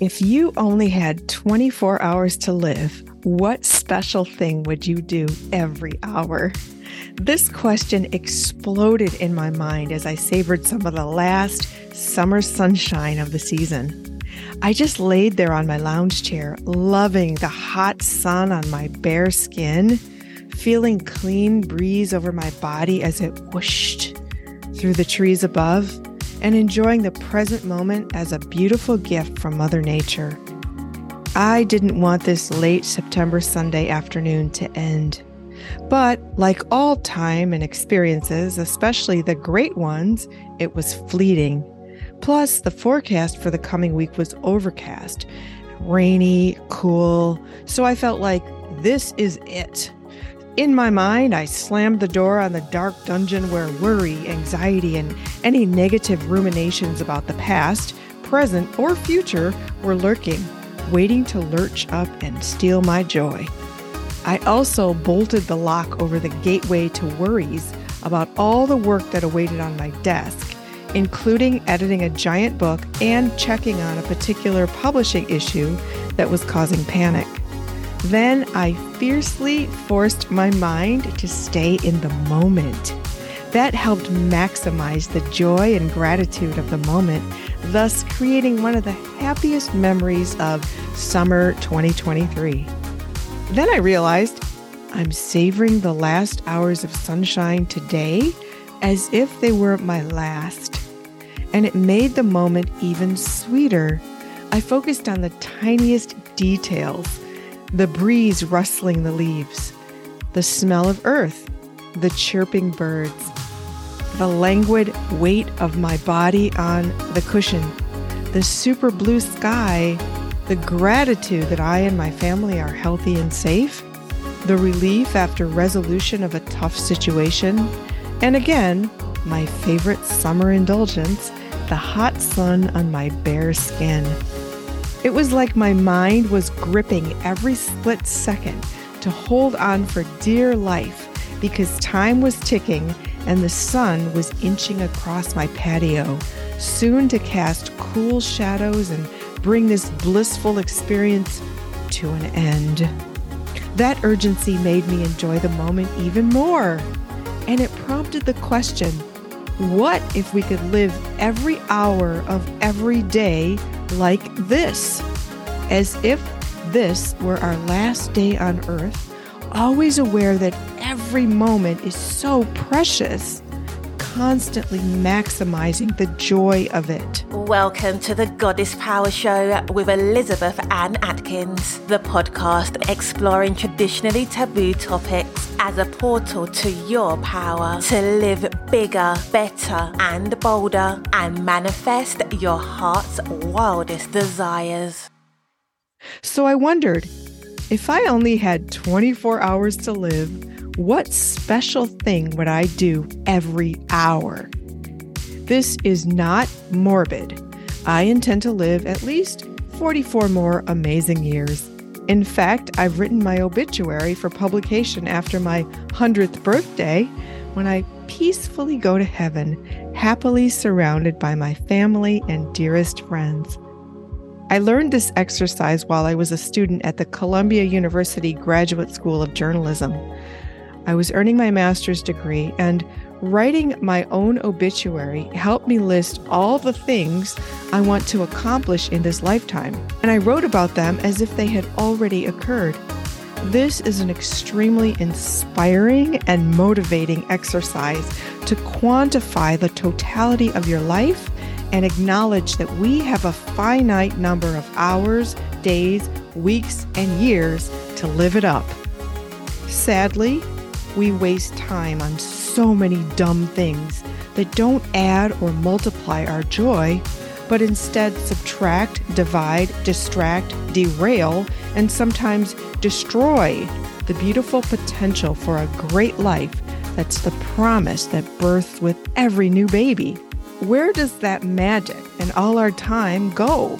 If you only had 24 hours to live, what special thing would you do every hour? This question exploded in my mind as I savored some of the last summer sunshine of the season. I just laid there on my lounge chair, loving the hot sun on my bare skin, feeling clean breeze over my body as it whooshed through the trees above and enjoying the present moment as a beautiful gift from Mother Nature. I didn't want this late September Sunday afternoon to end. But like all time and experiences, especially the great ones, it was fleeting. Plus, the forecast for the coming week was overcast, rainy, cool, so I felt like this is it. In my mind, I slammed the door on the dark dungeon where worry, anxiety, and any negative ruminations about the past, present, or future were lurking, waiting to lurch up and steal my joy. I also bolted the lock over the gateway to worries about all the work that awaited on my desk, including editing a giant book and checking on a particular publishing issue that was causing panic. Then I fiercely forced my mind to stay in the moment. That helped maximize the joy and gratitude of the moment, thus creating one of the happiest memories of summer 2023. Then I realized I'm savoring the last hours of sunshine today as if they were my last. And it made the moment even sweeter. I focused on the tiniest details the breeze rustling the leaves, the smell of earth, the chirping birds, the languid weight of my body on the cushion, the super blue sky, the gratitude that I and my family are healthy and safe, the relief after resolution of a tough situation, and again, my favorite summer indulgence, the hot sun on my bare skin. It was like my mind was gripping every split second to hold on for dear life because time was ticking and the sun was inching across my patio, soon to cast cool shadows and bring this blissful experience to an end. That urgency made me enjoy the moment even more, and it prompted the question what if we could live every hour of every day like this, as if this were our last day on earth, always aware that every moment is so precious, constantly maximizing the joy of it. Welcome to the Goddess Power Show with Elizabeth Ann Atkins, the podcast exploring traditionally taboo topics as a portal to your power to live bigger, better, and bolder and manifest your heart's wildest desires. So I wondered if I only had 24 hours to live, what special thing would I do every hour? This is not morbid. I intend to live at least 44 more amazing years. In fact, I've written my obituary for publication after my 100th birthday when I peacefully go to heaven, happily surrounded by my family and dearest friends. I learned this exercise while I was a student at the Columbia University Graduate School of Journalism. I was earning my master's degree, and writing my own obituary helped me list all the things I want to accomplish in this lifetime. And I wrote about them as if they had already occurred. This is an extremely inspiring and motivating exercise to quantify the totality of your life and acknowledge that we have a finite number of hours, days, weeks, and years to live it up. Sadly, we waste time on so many dumb things that don't add or multiply our joy, but instead subtract, divide, distract, derail, and sometimes destroy the beautiful potential for a great life that's the promise that births with every new baby. Where does that magic and all our time go?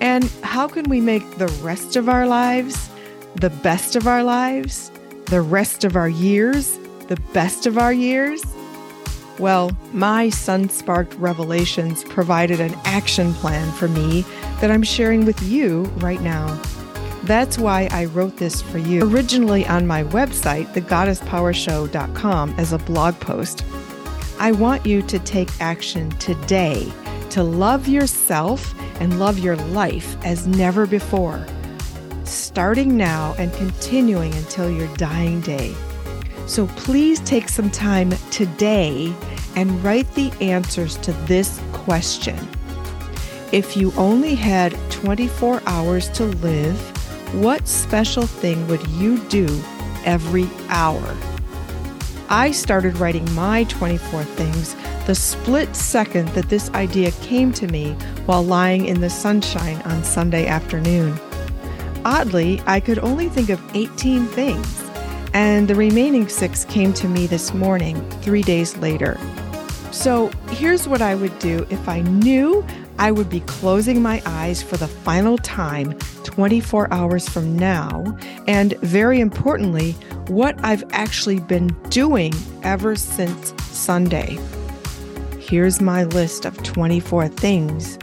And how can we make the rest of our lives the best of our lives? The rest of our years, the best of our years? Well, my sun sparked revelations provided an action plan for me that I'm sharing with you right now. That's why I wrote this for you originally on my website, thegoddesspowershow.com, as a blog post. I want you to take action today to love yourself and love your life as never before, starting now and continuing until your dying day. So please take some time today and write the answers to this question. If you only had 24 hours to live, what special thing would you do every hour? I started writing my 24 things the split second that this idea came to me while lying in the sunshine on Sunday afternoon. Oddly, I could only think of 18 things, and the remaining six came to me this morning, three days later. So here's what I would do if I knew I would be closing my eyes for the final time 24 hours from now, and very importantly, what I've actually been doing ever since Sunday. Here's my list of 24 things.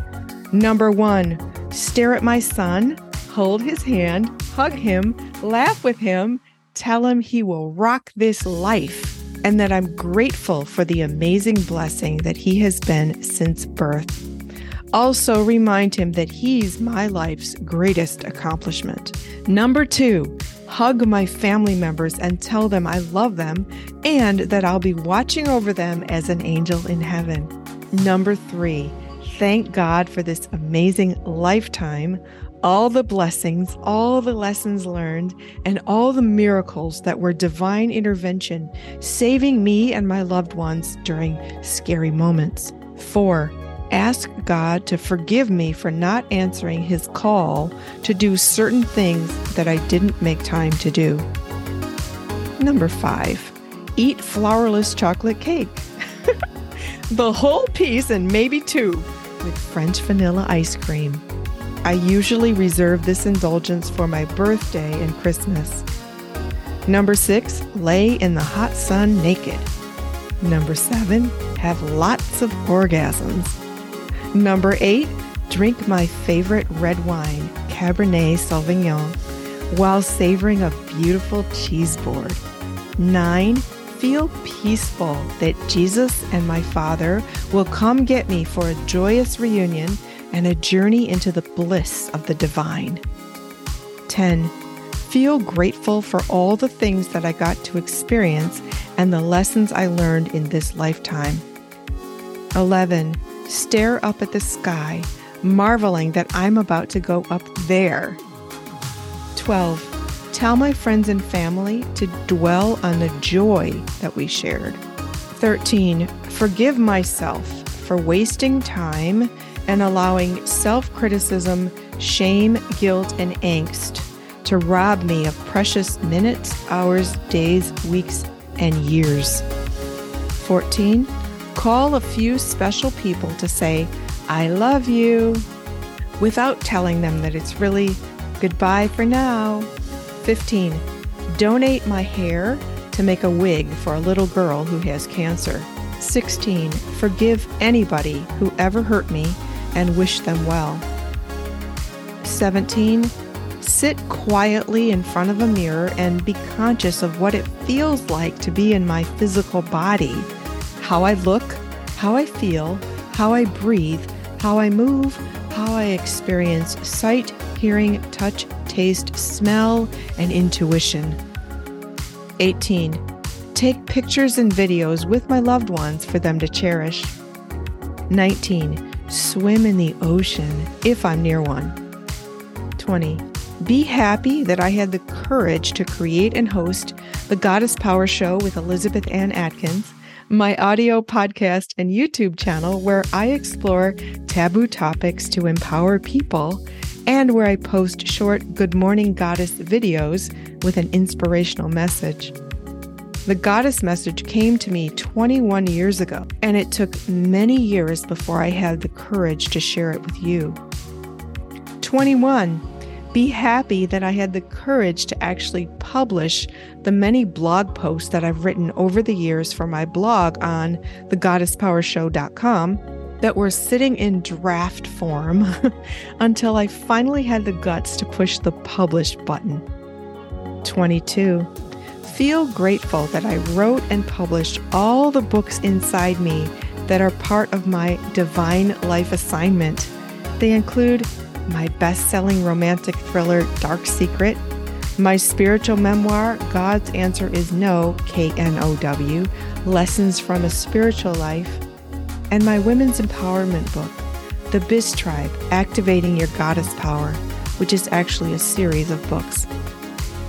Number one, stare at my son, hold his hand, hug him, laugh with him, tell him he will rock this life, and that I'm grateful for the amazing blessing that he has been since birth. Also, remind him that he's my life's greatest accomplishment. Number two, hug my family members and tell them I love them and that I'll be watching over them as an angel in heaven. Number three, thank God for this amazing lifetime, all the blessings, all the lessons learned, and all the miracles that were divine intervention, saving me and my loved ones during scary moments. Four, ask God to forgive me for not answering his call to do certain things that I didn't make time to do. Number five, eat flourless chocolate cake. the whole piece and maybe two with French vanilla ice cream. I usually reserve this indulgence for my birthday and Christmas. Number six, lay in the hot sun naked. Number seven, have lots of orgasms. Number eight, drink my favorite red wine, Cabernet Sauvignon, while savoring a beautiful cheese board. Nine, feel peaceful that Jesus and my Father will come get me for a joyous reunion and a journey into the bliss of the divine. 10. Feel grateful for all the things that I got to experience and the lessons I learned in this lifetime. 11 stare up at the sky, marveling that I'm about to go up there. 12. Tell my friends and family to dwell on the joy that we shared. 13. Forgive myself for wasting time and allowing self criticism, shame, guilt, and angst to rob me of precious minutes, hours, days, weeks, and years. 14 Call a few special people to say, I love you, without telling them that it's really goodbye for now. 15. Donate my hair to make a wig for a little girl who has cancer. 16. Forgive anybody who ever hurt me and wish them well. 17. Sit quietly in front of a mirror and be conscious of what it feels like to be in my physical body how I look, how I feel, how I breathe, how I move, how I experience sight, hearing, touch, taste, smell, and intuition. 18. Take pictures and videos with my loved ones for them to cherish. 19. Swim in the ocean if I'm near one. 20. Be happy that I had the courage to create and host the Goddess Power Show with Elizabeth Ann Atkins my audio podcast and YouTube channel where I explore taboo topics to empower people and where I post short Good Morning Goddess videos with an inspirational message. The goddess message came to me 21 years ago, and it took many years before I had the courage to share it with you. 21 be happy that I had the courage to actually publish the many blog posts that I've written over the years for my blog on thegoddesspowershow.com that were sitting in draft form until I finally had the guts to push the publish button. 22. Feel grateful that I wrote and published all the books inside me that are part of my divine life assignment. They include my best selling romantic thriller, Dark Secret, my spiritual memoir, God's Answer is No, K N O W, Lessons from a Spiritual Life, and my women's empowerment book, The Biz Tribe Activating Your Goddess Power, which is actually a series of books,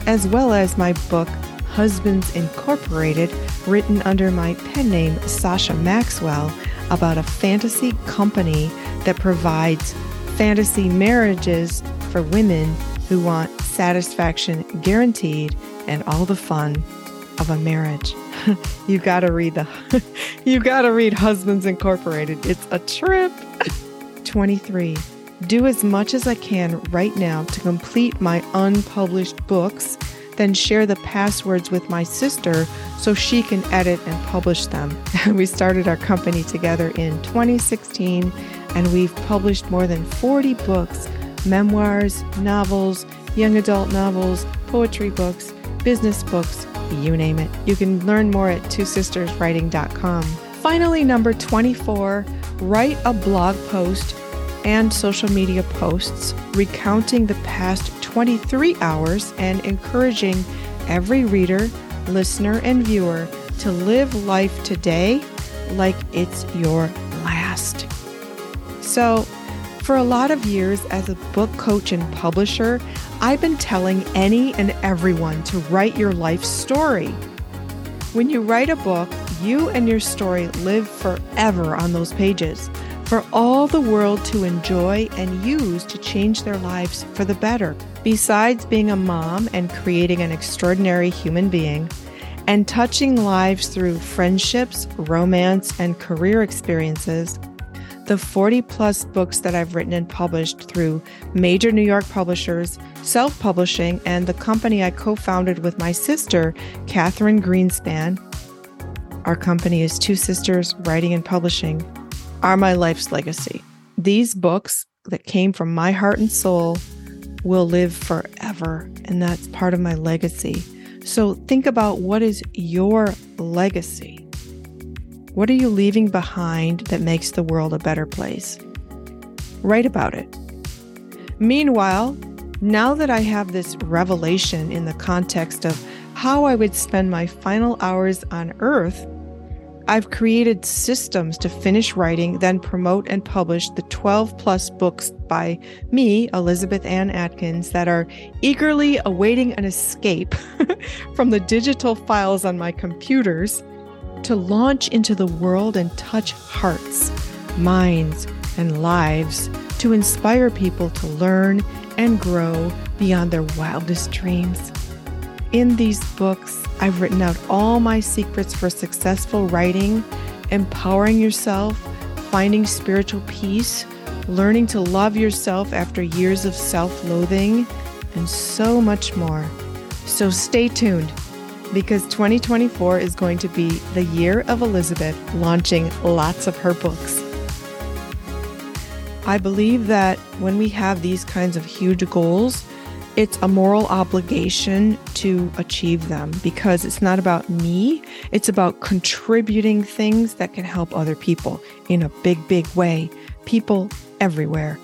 as well as my book, Husbands Incorporated, written under my pen name, Sasha Maxwell, about a fantasy company that provides fantasy marriages for women who want satisfaction guaranteed and all the fun of a marriage. you got to read the you got to read Husbands Incorporated. It's a trip. 23. Do as much as I can right now to complete my unpublished books, then share the passwords with my sister so she can edit and publish them. we started our company together in 2016 and we've published more than 40 books memoirs, novels, young adult novels, poetry books, business books, you name it. You can learn more at twosisterswriting.com. Finally, number 24, write a blog post and social media posts recounting the past 23 hours and encouraging every reader, listener, and viewer to live life today like it's your last. So, for a lot of years as a book coach and publisher, I've been telling any and everyone to write your life story. When you write a book, you and your story live forever on those pages for all the world to enjoy and use to change their lives for the better. Besides being a mom and creating an extraordinary human being, and touching lives through friendships, romance, and career experiences, the 40 plus books that I've written and published through major New York publishers, self publishing, and the company I co founded with my sister, Catherine Greenspan. Our company is Two Sisters Writing and Publishing, are my life's legacy. These books that came from my heart and soul will live forever, and that's part of my legacy. So think about what is your legacy? What are you leaving behind that makes the world a better place? Write about it. Meanwhile, now that I have this revelation in the context of how I would spend my final hours on earth, I've created systems to finish writing, then promote and publish the 12 plus books by me, Elizabeth Ann Atkins, that are eagerly awaiting an escape from the digital files on my computers to launch into the world and touch hearts, minds, and lives to inspire people to learn and grow beyond their wildest dreams. In these books, I've written out all my secrets for successful writing, empowering yourself, finding spiritual peace, learning to love yourself after years of self loathing, and so much more. So stay tuned because 2024 is going to be the year of Elizabeth launching lots of her books. I believe that when we have these kinds of huge goals, it's a moral obligation to achieve them because it's not about me, it's about contributing things that can help other people in a big, big way. People everywhere,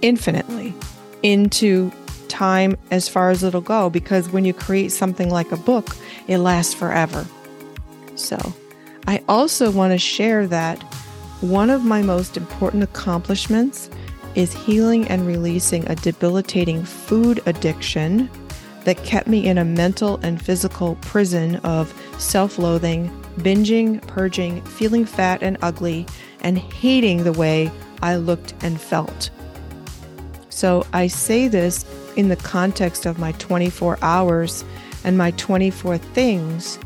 infinitely, into time as far as it'll go because when you create something like a book, it lasts forever. So, I also want to share that one of my most important accomplishments is healing and releasing a debilitating food addiction that kept me in a mental and physical prison of self loathing, binging, purging, feeling fat and ugly, and hating the way I looked and felt. So I say this in the context of my 24 hours and my 24 things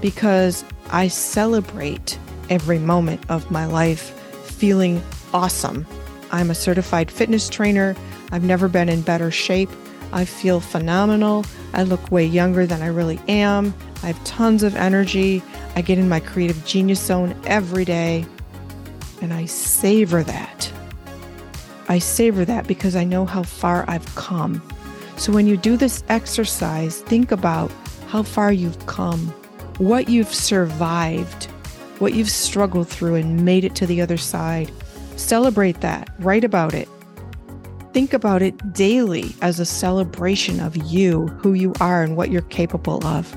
because I celebrate every moment of my life feeling awesome. I'm a certified fitness trainer. I've never been in better shape. I feel phenomenal. I look way younger than I really am. I have tons of energy. I get in my creative genius zone every day. And I savor that. I savor that because I know how far I've come. So when you do this exercise, think about how far you've come, what you've survived, what you've struggled through and made it to the other side. Celebrate that, write about it. Think about it daily as a celebration of you, who you are, and what you're capable of.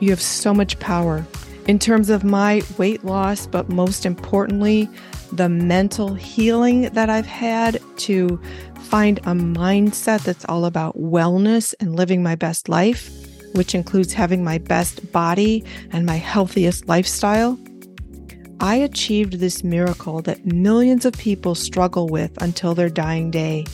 You have so much power in terms of my weight loss, but most importantly, the mental healing that I've had to find a mindset that's all about wellness and living my best life, which includes having my best body and my healthiest lifestyle. I achieved this miracle that millions of people struggle with until their dying day.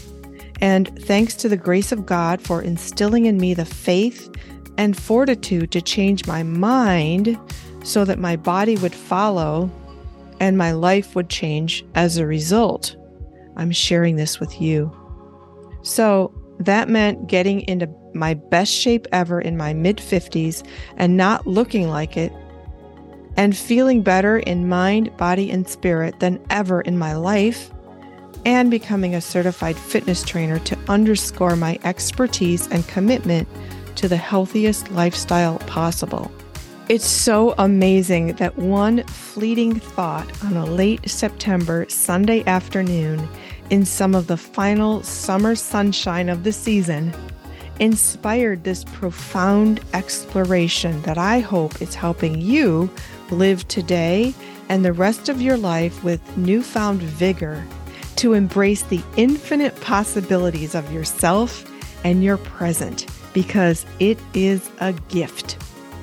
And thanks to the grace of God for instilling in me the faith and fortitude to change my mind so that my body would follow and my life would change as a result. I'm sharing this with you. So that meant getting into my best shape ever in my mid 50s and not looking like it, and feeling better in mind, body, and spirit than ever in my life, and becoming a certified fitness trainer to underscore my expertise and commitment to the healthiest lifestyle possible. It's so amazing that one fleeting thought on a late September Sunday afternoon in some of the final summer sunshine of the season inspired this profound exploration that I hope is helping you live today and the rest of your life with newfound vigor to embrace the infinite possibilities of yourself and your present because it is a gift.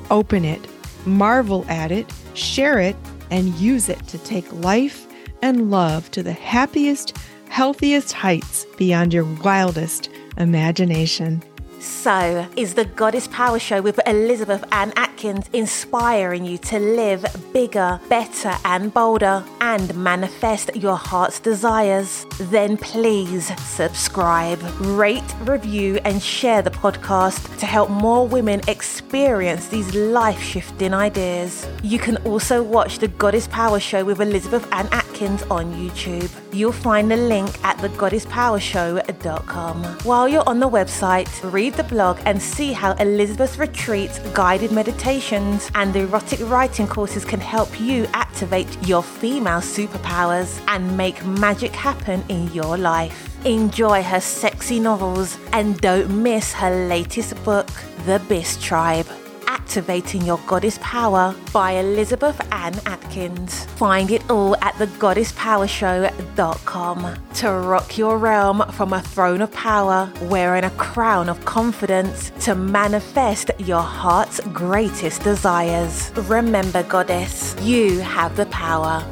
Open it marvel at it, share it, and use it to take life and love to the happiest, healthiest heights beyond your wildest imagination. So, is the Goddess Power Show with Elizabeth Ann Atkins inspiring you to live bigger, better, and bolder and manifest your heart's desires? Then please subscribe, rate, review, and share the podcast to help more women experience these life shifting ideas. You can also watch the Goddess Power Show with Elizabeth Ann Atkins on YouTube. You'll find the link at thegoddesspowershow.com. While you're on the website, read the blog and see how Elizabeth's retreats, guided meditations, and erotic writing courses can help you activate your female superpowers and make magic happen in your life. Enjoy her sexy novels and don't miss her latest book, The Bis Tribe. Activating Your Goddess Power by Elizabeth Ann Atkins. Find it all at thegoddesspowershow.com to rock your realm from a throne of power, wearing a crown of confidence to manifest your heart's greatest desires. Remember, Goddess, you have the power.